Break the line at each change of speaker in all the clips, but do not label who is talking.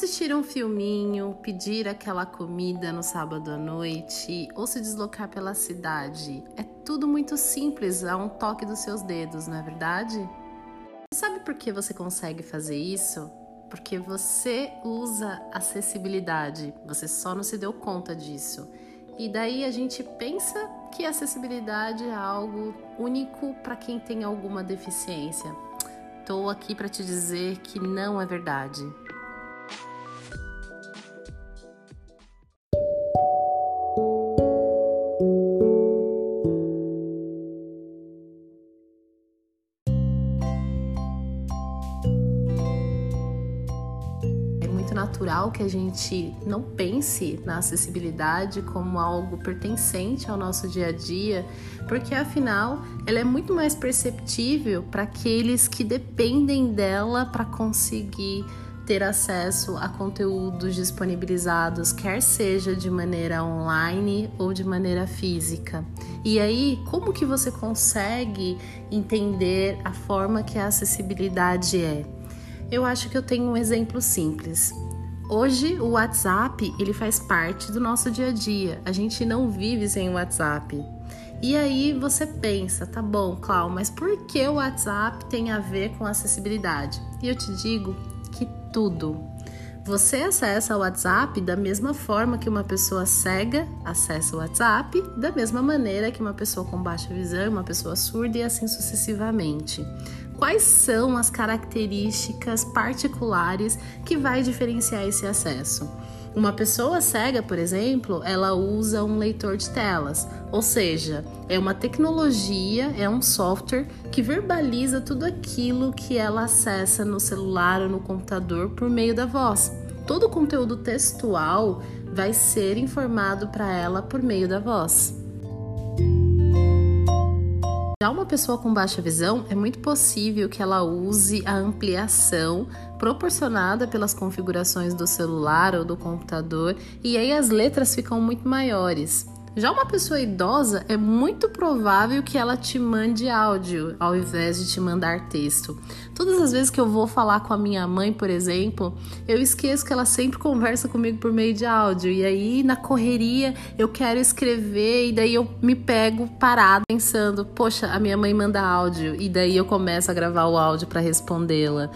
Assistir um filminho, pedir aquela comida no sábado à noite ou se deslocar pela cidade é tudo muito simples a um toque dos seus dedos, não é verdade? Sabe por que você consegue fazer isso? Porque você usa acessibilidade, você só não se deu conta disso. E daí a gente pensa que acessibilidade é algo único para quem tem alguma deficiência. Estou aqui para te dizer que não é verdade. Natural que a gente não pense na acessibilidade como algo pertencente ao nosso dia a dia, porque afinal ela é muito mais perceptível para aqueles que dependem dela para conseguir ter acesso a conteúdos disponibilizados, quer seja de maneira online ou de maneira física. E aí, como que você consegue entender a forma que a acessibilidade é? Eu acho que eu tenho um exemplo simples. Hoje o WhatsApp ele faz parte do nosso dia a dia. A gente não vive sem o WhatsApp. E aí você pensa, tá bom, Clau, mas por que o WhatsApp tem a ver com acessibilidade? E eu te digo que tudo. Você acessa o WhatsApp da mesma forma que uma pessoa cega acessa o WhatsApp, da mesma maneira que uma pessoa com baixa visão, uma pessoa surda e assim sucessivamente quais são as características particulares que vai diferenciar esse acesso. Uma pessoa cega, por exemplo, ela usa um leitor de telas, ou seja, é uma tecnologia, é um software que verbaliza tudo aquilo que ela acessa no celular ou no computador por meio da voz. Todo o conteúdo textual vai ser informado para ela por meio da voz. Já uma pessoa com baixa visão, é muito possível que ela use a ampliação proporcionada pelas configurações do celular ou do computador, e aí as letras ficam muito maiores. Já uma pessoa idosa, é muito provável que ela te mande áudio ao invés de te mandar texto. Todas as vezes que eu vou falar com a minha mãe, por exemplo, eu esqueço que ela sempre conversa comigo por meio de áudio. E aí, na correria, eu quero escrever e daí eu me pego parada pensando: poxa, a minha mãe manda áudio. E daí eu começo a gravar o áudio para respondê-la.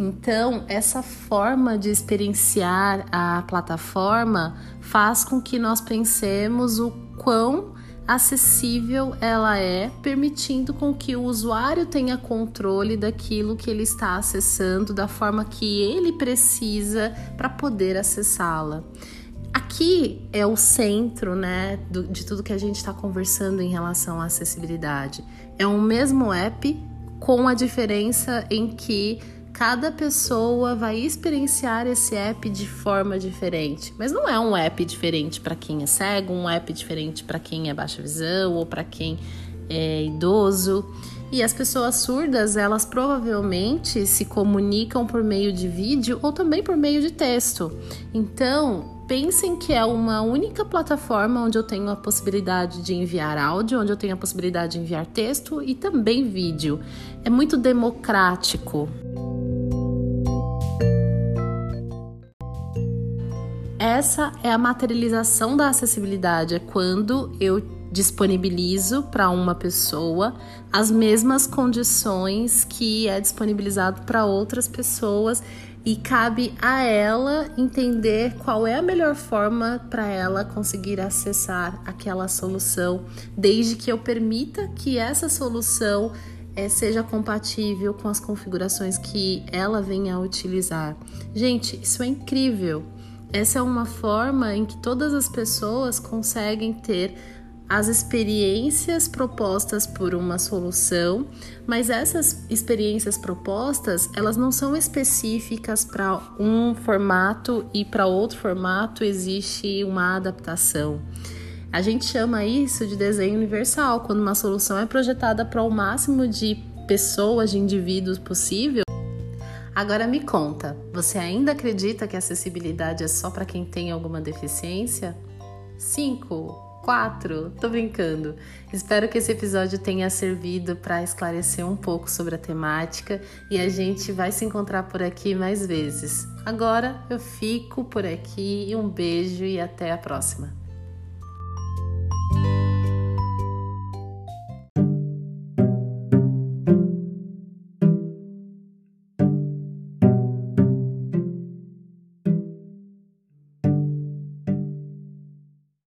Então, essa forma de experienciar a plataforma faz com que nós pensemos o quão acessível ela é, permitindo com que o usuário tenha controle daquilo que ele está acessando da forma que ele precisa para poder acessá-la. Aqui é o centro, né, do, de tudo que a gente está conversando em relação à acessibilidade. É o mesmo app com a diferença em que cada pessoa vai experienciar esse app de forma diferente. Mas não é um app diferente para quem é cego, um app diferente para quem é baixa visão ou para quem é idoso. E as pessoas surdas, elas provavelmente se comunicam por meio de vídeo ou também por meio de texto. Então, pensem que é uma única plataforma onde eu tenho a possibilidade de enviar áudio, onde eu tenho a possibilidade de enviar texto e também vídeo. É muito democrático. Essa é a materialização da acessibilidade, é quando eu disponibilizo para uma pessoa as mesmas condições que é disponibilizado para outras pessoas e cabe a ela entender qual é a melhor forma para ela conseguir acessar aquela solução, desde que eu permita que essa solução é, seja compatível com as configurações que ela venha a utilizar. Gente, isso é incrível. Essa é uma forma em que todas as pessoas conseguem ter as experiências propostas por uma solução, mas essas experiências propostas, elas não são específicas para um formato e para outro formato existe uma adaptação. A gente chama isso de desenho universal, quando uma solução é projetada para o máximo de pessoas, de indivíduos possível. Agora me conta, você ainda acredita que acessibilidade é só para quem tem alguma deficiência? 5, Quatro, tô brincando. Espero que esse episódio tenha servido para esclarecer um pouco sobre a temática e a gente vai se encontrar por aqui mais vezes. Agora eu fico por aqui um beijo e até a próxima.